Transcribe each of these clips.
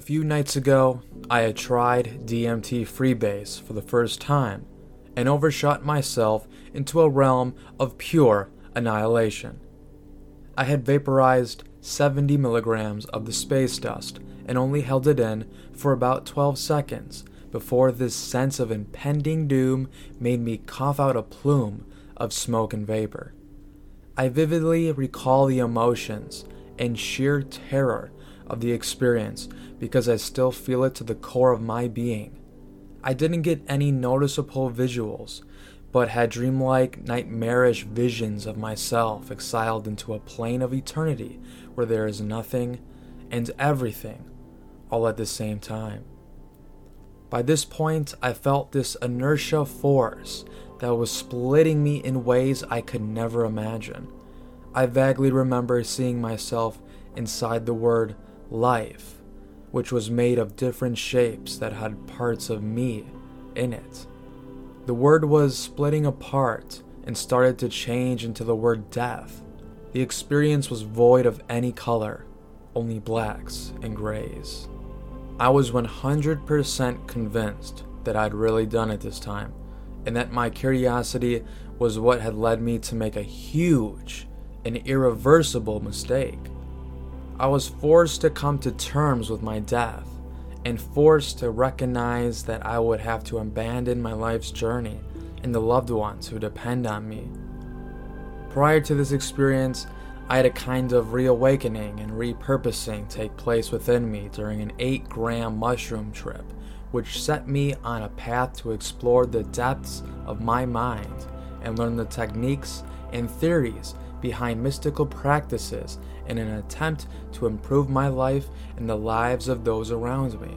A few nights ago, I had tried DMT Freebase for the first time and overshot myself into a realm of pure annihilation. I had vaporized 70 milligrams of the space dust and only held it in for about 12 seconds before this sense of impending doom made me cough out a plume of smoke and vapor. I vividly recall the emotions and sheer terror of the experience because I still feel it to the core of my being. I didn't get any noticeable visuals, but had dreamlike, nightmarish visions of myself exiled into a plane of eternity where there is nothing and everything all at the same time. By this point, I felt this inertia force that was splitting me in ways I could never imagine. I vaguely remember seeing myself inside the word life, which was made of different shapes that had parts of me in it. The word was splitting apart and started to change into the word death. The experience was void of any color, only blacks and grays. I was 100% convinced that I'd really done it this time, and that my curiosity was what had led me to make a huge and irreversible mistake. I was forced to come to terms with my death and forced to recognize that I would have to abandon my life's journey and the loved ones who depend on me. Prior to this experience, I had a kind of reawakening and repurposing take place within me during an 8 gram mushroom trip, which set me on a path to explore the depths of my mind and learn the techniques and theories behind mystical practices in an attempt to improve my life and the lives of those around me.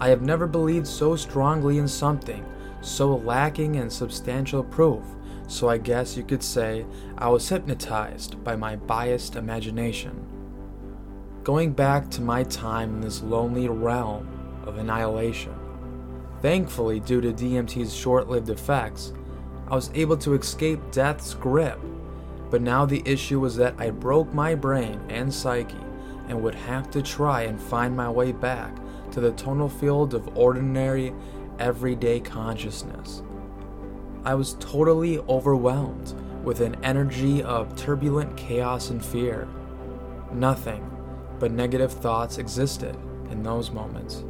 I have never believed so strongly in something so lacking in substantial proof, so I guess you could say I was hypnotized by my biased imagination. Going back to my time in this lonely realm of annihilation, thankfully, due to DMT's short lived effects, I was able to escape death's grip but now the issue was that I broke my brain and psyche and would have to try and find my way back to the tonal field of ordinary, everyday consciousness. I was totally overwhelmed with an energy of turbulent chaos and fear. Nothing but negative thoughts existed in those moments.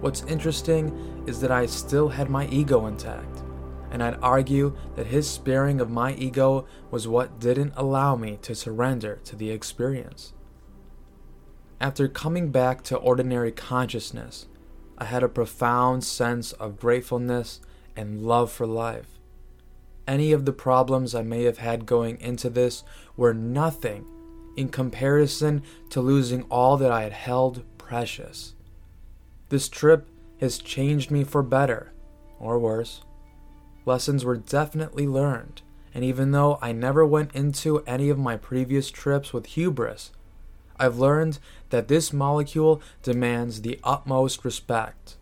What's interesting is that I still had my ego intact and I'd argue that his sparing of my ego was what didn't allow me to surrender to the experience. After coming back to ordinary consciousness, I had a profound sense of gratefulness and love for life. Any of the problems I may have had going into this were nothing in comparison to losing all that I had held precious. This trip has changed me for better, or worse. Lessons were definitely learned, and even though I never went into any of my previous trips with hubris, I've learned that this molecule demands the utmost respect.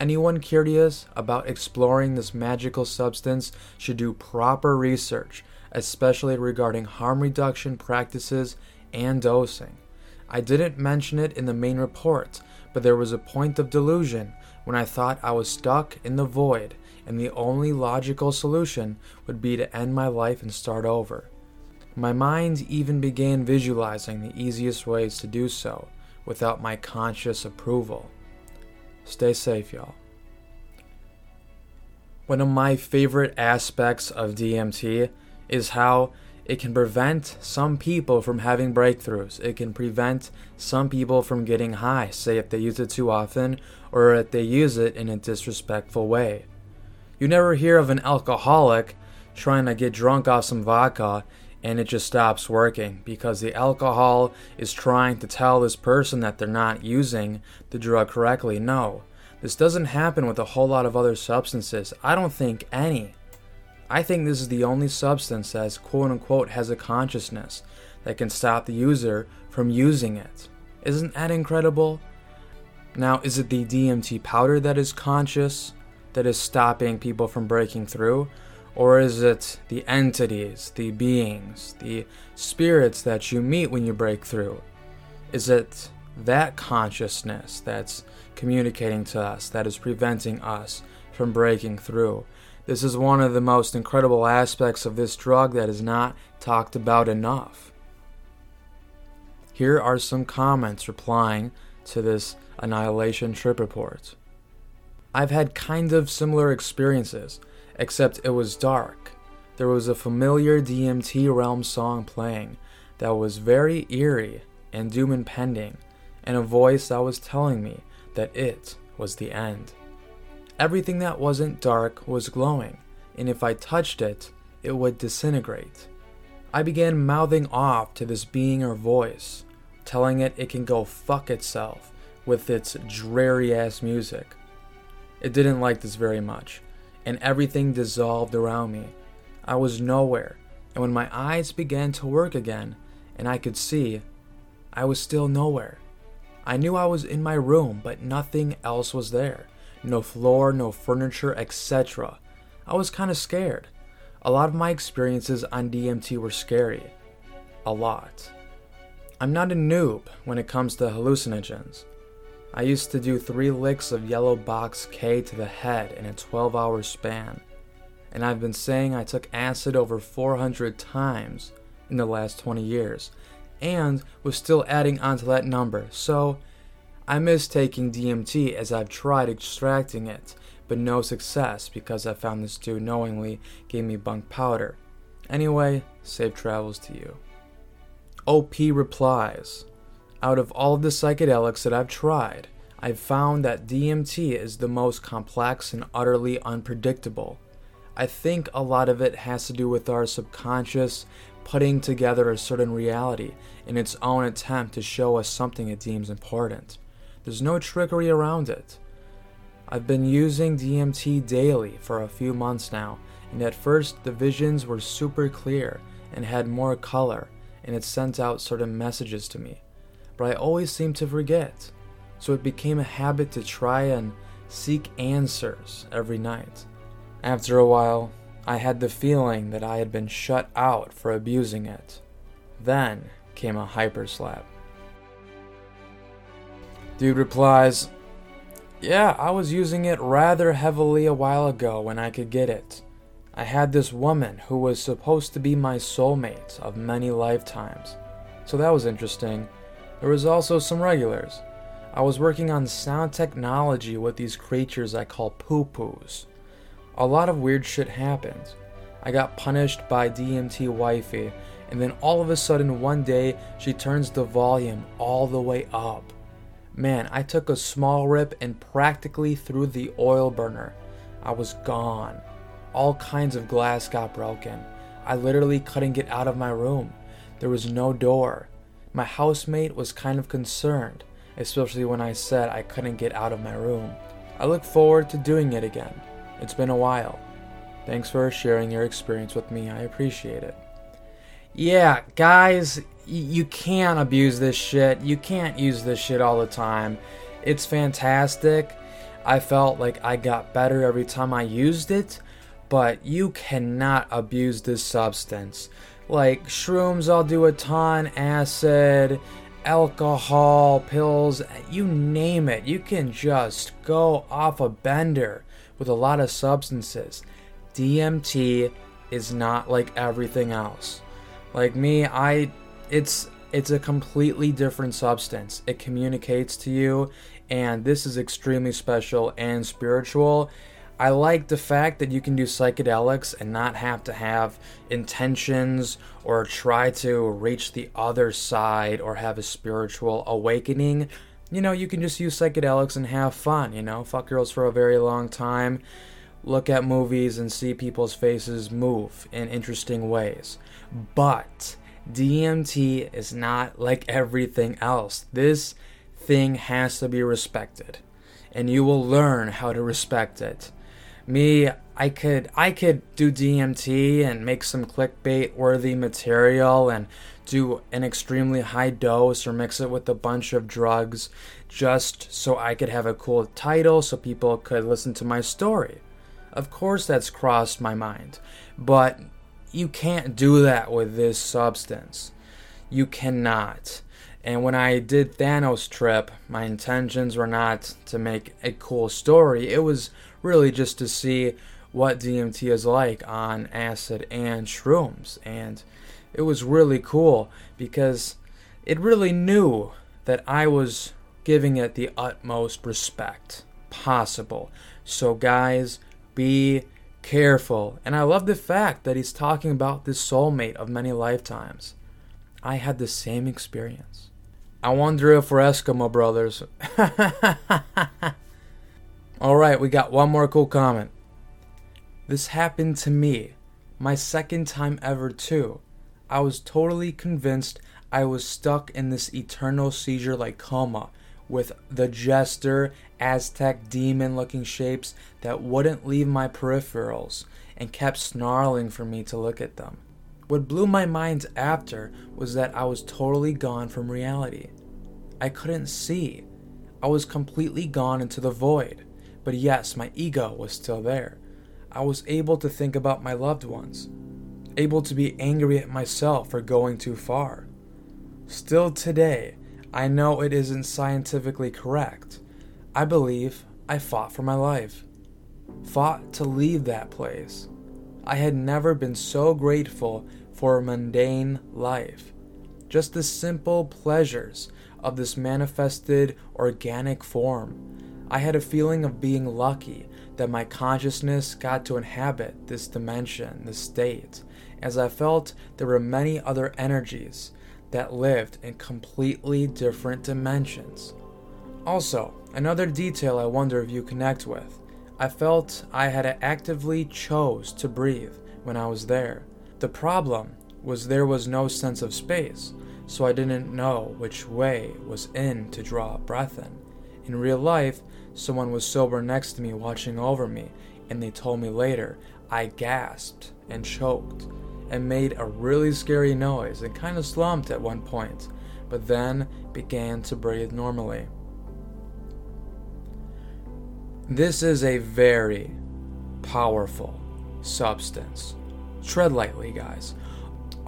Anyone curious about exploring this magical substance should do proper research, especially regarding harm reduction practices and dosing. I didn't mention it in the main report, but there was a point of delusion when I thought I was stuck in the void and the only logical solution would be to end my life and start over. My mind even began visualizing the easiest ways to do so without my conscious approval. Stay safe, y'all. One of my favorite aspects of DMT is how it can prevent some people from having breakthroughs. It can prevent some people from getting high, say if they use it too often or if they use it in a disrespectful way. You never hear of an alcoholic trying to get drunk off some vodka and it just stops working because the alcohol is trying to tell this person that they're not using the drug correctly. No, this doesn't happen with a whole lot of other substances. I don't think any. I think this is the only substance that quote unquote has a consciousness that can stop the user from using it. Isn't that incredible? Now, is it the DMT powder that is conscious? That is stopping people from breaking through? Or is it the entities, the beings, the spirits that you meet when you break through? Is it that consciousness that's communicating to us, that is preventing us from breaking through. This is one of the most incredible aspects of this drug that is not talked about enough. Here are some comments replying to this Annihilation trip report. I've had kind of similar experiences, except it was dark. There was a familiar DMT Realm song playing that was very eerie and doom impending, and a voice that was telling me that it was the end. Everything that wasn't dark was glowing, and if I touched it, it would disintegrate. I began mouthing off to this being or voice, telling it it can go fuck itself with its dreary ass music. It didn't like this very much, and everything dissolved around me. I was nowhere, and when my eyes began to work again and I could see, I was still nowhere. I knew I was in my room, but nothing else was there. No floor, no furniture, etc. I was kind of scared. A lot of my experiences on DMT were scary. A lot. I'm not a noob when it comes to hallucinogens. I used to do three licks of yellow box K to the head in a 12 hour span, and I've been saying I took acid over 400 times in the last 20 years, and was still adding onto that number, so I miss taking DMT as I've tried extracting it, but no success because I found this dude knowingly gave me bunk powder. Anyway, safe travels to you. OP replies Out of all of the psychedelics that I've tried, I've found that DMT is the most complex and utterly unpredictable. I think a lot of it has to do with our subconscious putting together a certain reality in its own attempt to show us something it deems important. There's no trickery around it. I've been using DMT daily for a few months now, and at first the visions were super clear and had more color and it sent out certain messages to me. But I always seemed to forget, so it became a habit to try and seek answers every night. After a while, I had the feeling that I had been shut out for abusing it. Then came a hyper slap. Dude replies, Yeah, I was using it rather heavily a while ago when I could get it. I had this woman who was supposed to be my soulmate of many lifetimes. So that was interesting. There was also some regulars. I was working on sound technology with these creatures I call poo poos. A lot of weird shit happened. I got punished by DMT wifey, and then all of a sudden one day she turns the volume all the way up. Man, I took a small rip and practically threw the oil burner. I was gone all kinds of glass got broken. I literally couldn't get out of my room. There was no door. My housemate was kind of concerned, especially when I said I couldn't get out of my room. I look forward to doing it again. It's been a while. Thanks for sharing your experience with me. I appreciate it. Yeah, guys, you can't abuse this shit. You can't use this shit all the time. It's fantastic. I felt like I got better every time I used it, but you cannot abuse this substance. Like shrooms, I'll do a ton, acid, alcohol, pills, you name it. You can just go off a bender with a lot of substances. DMT is not like everything else. Like me, I it's it's a completely different substance. It communicates to you and this is extremely special and spiritual I like the fact that you can do psychedelics and not have to have intentions or try to reach the other side or have a spiritual awakening. You know, you can just use psychedelics and have fun, you know, fuck girls for a very long time, look at movies and see people's faces move in interesting ways. But DMT is not like everything else. This thing has to be respected, and you will learn how to respect it me i could i could do dmt and make some clickbait worthy material and do an extremely high dose or mix it with a bunch of drugs just so i could have a cool title so people could listen to my story. Of course that's crossed my mind but you can't do that with this substance. You cannot. And when I did Thanos Trip, my intentions were not to make a cool story. It was really just to see what DMT is like on acid and shrooms. And it was really cool because it really knew that I was giving it the utmost respect possible. So, guys, be careful. And I love the fact that he's talking about this soulmate of many lifetimes. I had the same experience. I wonder if we're Eskimo brothers. Alright, we got one more cool comment. This happened to me, my second time ever, too. I was totally convinced I was stuck in this eternal seizure like coma with the jester, Aztec demon looking shapes that wouldn't leave my peripherals and kept snarling for me to look at them. What blew my mind after was that I was totally gone from reality. I couldn't see. I was completely gone into the void. But yes, my ego was still there. I was able to think about my loved ones, able to be angry at myself for going too far. Still today, I know it isn't scientifically correct. I believe I fought for my life, fought to leave that place. I had never been so grateful for a mundane life. Just the simple pleasures of this manifested organic form. I had a feeling of being lucky that my consciousness got to inhabit this dimension, this state, as I felt there were many other energies that lived in completely different dimensions. Also, another detail I wonder if you connect with. I felt I had actively chose to breathe when I was there. The problem was there was no sense of space, so I didn't know which way was in to draw breath in. In real life, someone was sober next to me watching over me, and they told me later I gasped and choked and made a really scary noise and kind of slumped at one point, but then began to breathe normally. This is a very powerful substance. Tread lightly, guys.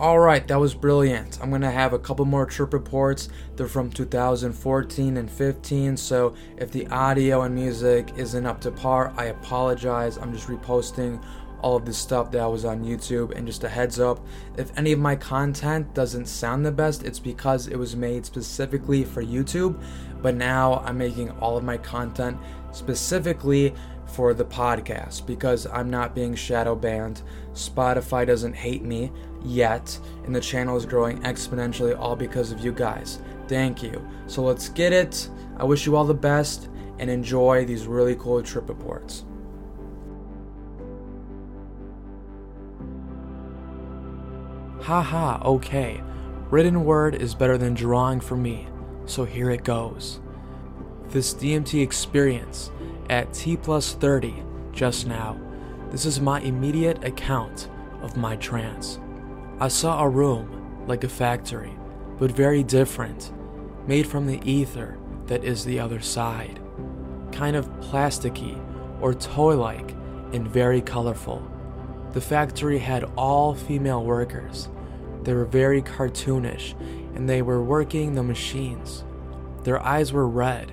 Alright, that was brilliant. I'm to have a couple more trip reports. They're from 2014 and 15, so if the audio and music isn't up to par, I apologize. I'm just reposting all of this stuff that was on YouTube. And just a heads up if any of my content doesn't sound the best, it's because it was made specifically for YouTube. But now I'm making all of my content specifically for the podcast because I'm not being shadow banned. Spotify doesn't hate me yet, and the channel is growing exponentially all because of you guys. Thank you. So let's get it. I wish you all the best and enjoy these really cool trip reports. Haha, okay. Written word is better than drawing for me, so here it goes. This DMT experience at T plus 30 just now. This is my immediate account of my trance. I saw a room like a factory, but very different, made from the ether that is the other side. Kind of plasticky or toy like and very colorful. The factory had all female workers. They were very cartoonish and they were working the machines. Their eyes were red.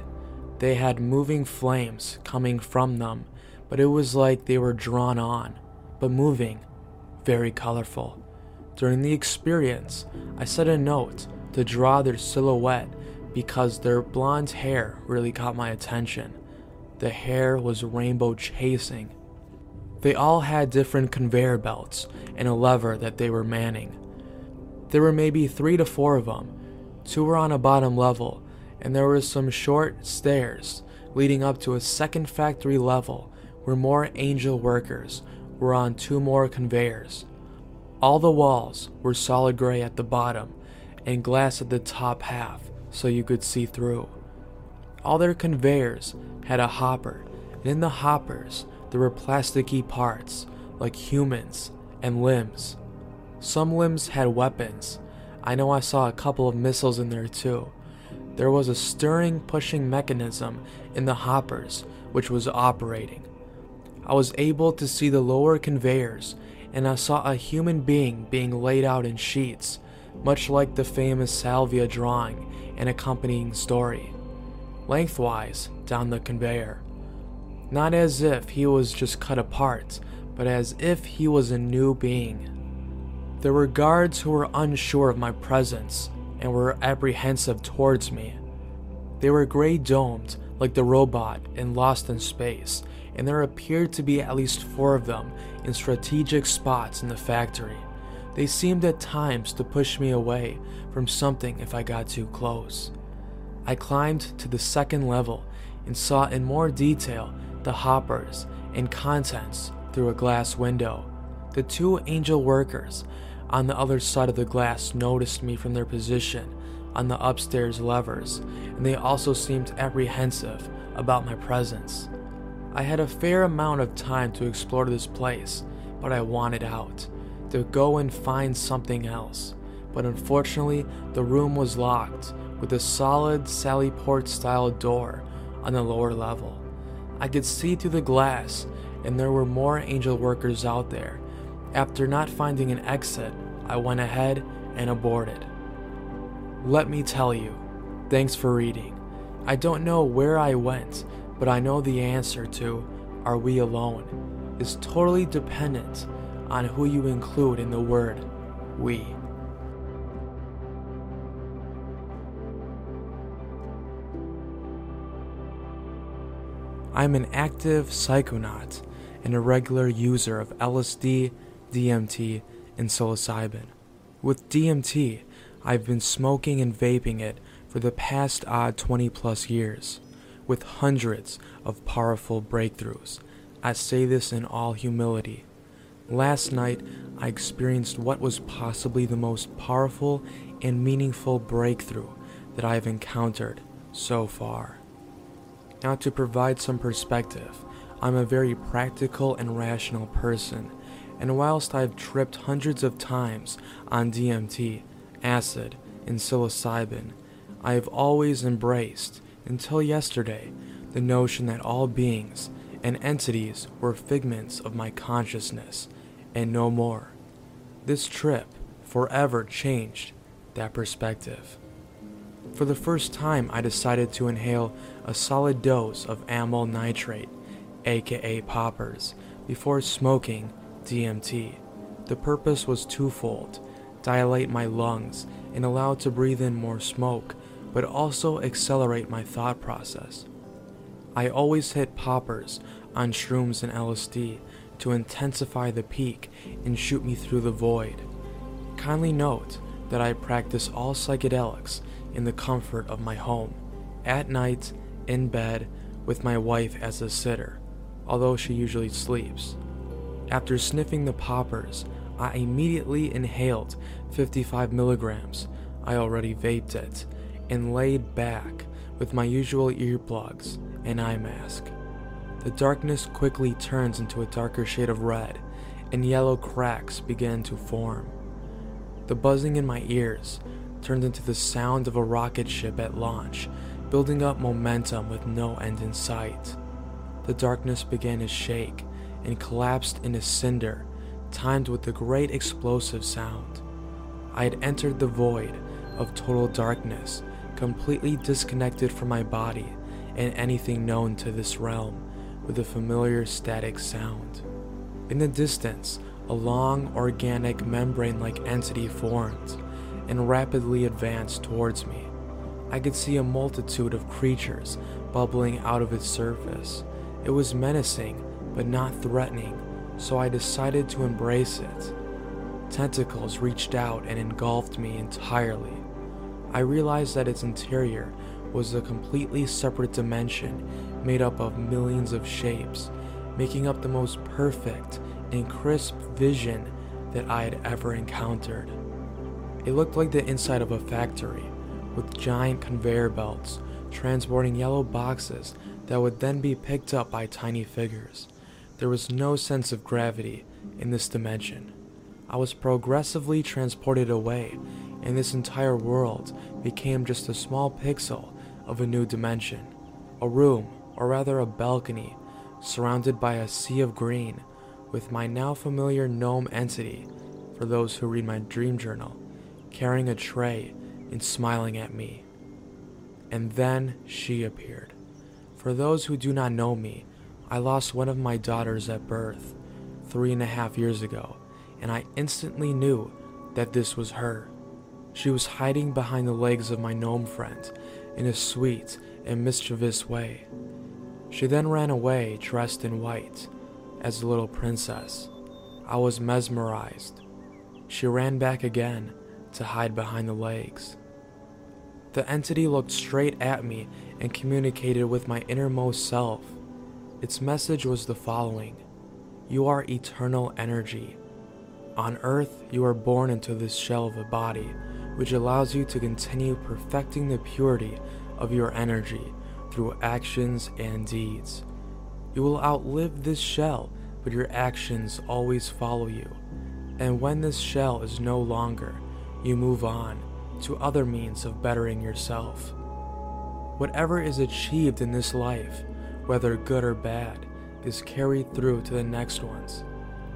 They had moving flames coming from them, but it was like they were drawn on, but moving, very colorful. During the experience, I set a note to draw their silhouette because their blonde hair really caught my attention. The hair was rainbow chasing they all had different conveyor belts and a lever that they were manning. There were maybe three to four of them. Two were on a bottom level, and there were some short stairs leading up to a second factory level where more angel workers were on two more conveyors. All the walls were solid gray at the bottom and glass at the top half so you could see through. All their conveyors had a hopper, and in the hoppers there were plasticky parts, like humans and limbs. Some limbs had weapons. I know I saw a couple of missiles in there too. There was a stirring pushing mechanism in the hoppers which was operating. I was able to see the lower conveyors and I saw a human being being laid out in sheets, much like the famous salvia drawing and accompanying story, lengthwise down the conveyor. Not as if he was just cut apart, but as if he was a new being. There were guards who were unsure of my presence and were apprehensive towards me. They were gray domed, like the robot in Lost in Space, and there appeared to be at least four of them in strategic spots in the factory. They seemed at times to push me away from something if I got too close. I climbed to the second level and saw in more detail the hoppers and contents through a glass window. The two angel workers on the other side of the glass noticed me from their position on the upstairs levers, and they also seemed apprehensive about my presence. I had a fair amount of time to explore this place, but I wanted out, to go and find something else. But unfortunately, the room was locked with a solid Sally Port style door on the lower level. I could see through the glass, and there were more angel workers out there. After not finding an exit, I went ahead and aborted. Let me tell you, thanks for reading. I don't know where I went, but I know the answer to Are we alone? is totally dependent on who you include in the word we. I'm an active psychonaut and a regular user of LSD, DMT, and psilocybin. With DMT, I've been smoking and vaping it for the past odd 20 plus years with hundreds of powerful breakthroughs. I say this in all humility. Last night, I experienced what was possibly the most powerful and meaningful breakthrough that I have encountered so far. Now, to provide some perspective, I'm a very practical and rational person, and whilst I've tripped hundreds of times on DMT, acid, and psilocybin, I have always embraced until yesterday, the notion that all beings and entities were figments of my consciousness and no more. This trip forever changed that perspective. For the first time, I decided to inhale a solid dose of amyl nitrate, aka poppers, before smoking DMT. The purpose was twofold dilate my lungs and allow to breathe in more smoke but also accelerate my thought process. I always hit poppers on shrooms and LSD to intensify the peak and shoot me through the void. Kindly note that I practice all psychedelics in the comfort of my home, at night, in bed, with my wife as a sitter, although she usually sleeps. After sniffing the poppers, I immediately inhaled 55 milligrams. I already vaped it and laid back with my usual earplugs and eye mask. The darkness quickly turns into a darker shade of red, and yellow cracks begin to form. The buzzing in my ears turned into the sound of a rocket ship at launch, building up momentum with no end in sight. The darkness began to shake and collapsed into cinder, timed with the great explosive sound. I had entered the void of total darkness completely disconnected from my body and anything known to this realm with a familiar static sound. In the distance, a long, organic, membrane like entity formed and rapidly advanced towards me. I could see a multitude of creatures bubbling out of its surface. It was menacing, but not threatening, so I decided to embrace it. Tentacles reached out and engulfed me entirely. I realized that its interior was a completely separate dimension made up of millions of shapes, making up the most perfect and crisp vision that I had ever encountered. It looked like the inside of a factory, with giant conveyor belts transporting yellow boxes that would then be picked up by tiny figures. There was no sense of gravity in this dimension. I was progressively transported away and this entire world became just a small pixel of a new dimension. A room, or rather a balcony, surrounded by a sea of green, with my now familiar gnome entity, for those who read my dream journal, carrying a tray and smiling at me. And then she appeared. For those who do not know me, I lost one of my daughters at birth three and a half years ago, and I instantly knew that this was her. She was hiding behind the legs of my gnome friend in a sweet and mischievous way. She then ran away dressed in white as a little princess. I was mesmerized. She ran back again to hide behind the legs. The entity looked straight at me and communicated with my innermost self. Its message was the following You are eternal energy. On earth, you are born into this shell of a body which allows you to continue perfecting the purity of your energy through actions and deeds. You will outlive this shell, but your actions always follow you. And when this shell is no longer, you move on to other means of bettering yourself. Whatever is achieved in this life, whether good or bad, is carried through to the next ones.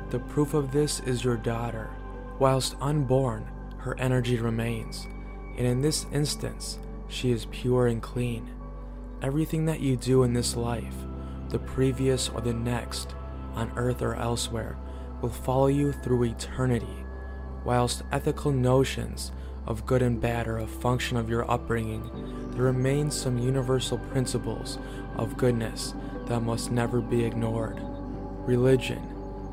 The proof of this is your daughter. Whilst unborn, her energy remains, and in this instance, she is pure and clean. Everything that you do in this life, the previous or the next, on earth or elsewhere, will follow you through eternity, whilst ethical notions of good and bad are a function of your upbringing, there remain some universal principles of goodness that must never be ignored. Religion,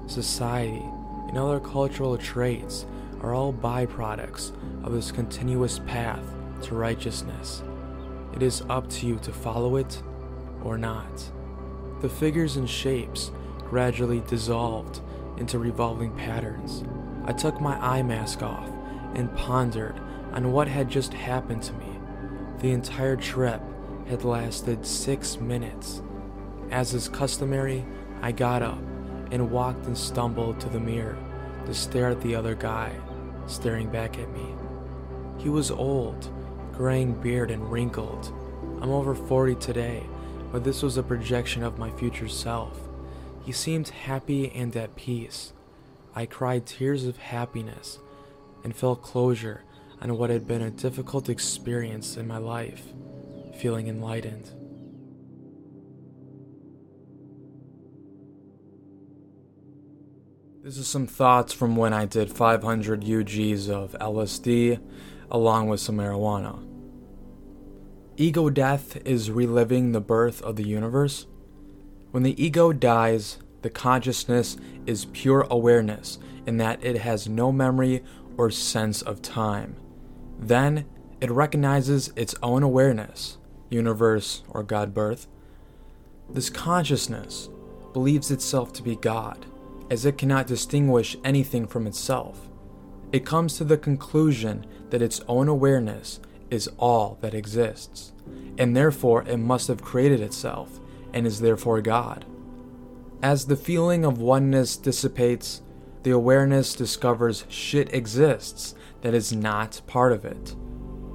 society, and other cultural traits are all byproducts of this continuous path to righteousness. It is up to you to follow it or not. The figures and shapes gradually dissolved into revolving patterns. I took my eye mask off and pondered on what had just happened to me. The entire trip had lasted six minutes. As is customary, I got up and walked and stumbled to the mirror to stare at the other guy staring back at me. He was old, graying beard and wrinkled. I'm over 40 today, but this was a projection of my future self. He seemed happy and at peace. I cried tears of happiness and felt closure on what had been a difficult experience in my life, feeling enlightened. This is some thoughts from when I did 500 UGs of LSD along with some marijuana. Ego death is reliving the birth of the universe. When the ego dies, the consciousness is pure awareness in that it has no memory or sense of time. Then it recognizes its own awareness, universe, or God birth. This consciousness believes itself to be God as it cannot distinguish anything from itself. It comes to the conclusion that its own awareness is all that exists, and therefore it must have created itself and is therefore God. As the feeling of oneness dissipates, the awareness discovers shit exists that is not part of it.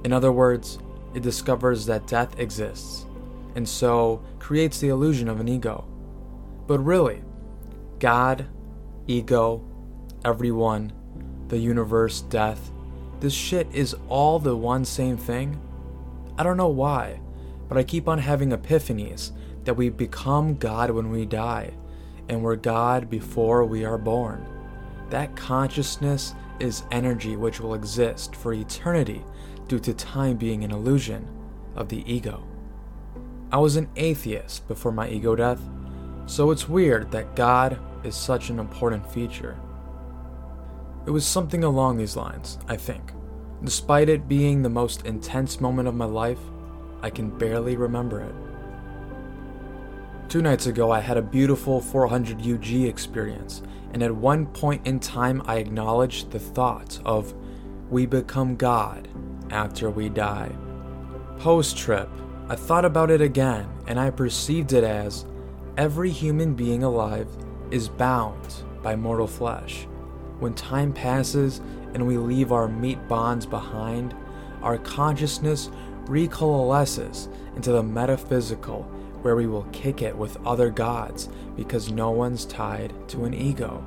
In other words, it discovers that death exists, and so creates the illusion of an ego. But really, God ego, everyone, the universe, death. This shit is all the one same thing. I don't know why, but I keep on having epiphanies that we become God when we die, and we're God before we are born. That consciousness is energy which will exist for eternity due to time being an illusion of the ego. I was an atheist before my ego death, so it's weird that God is such an important feature. It was something along these lines, I think. Despite it being the most intense moment of my life, I can barely remember it. Two nights ago, I had a beautiful 400 UG experience, and at one point in time, I acknowledged the thought of we become God after we die. Post trip, I thought about it again, and I perceived it as every human being alive is bound by mortal flesh. When time passes and we leave our meat bonds behind, our consciousness recoalesces into the metaphysical where we will kick it with other gods because no one's tied to an ego.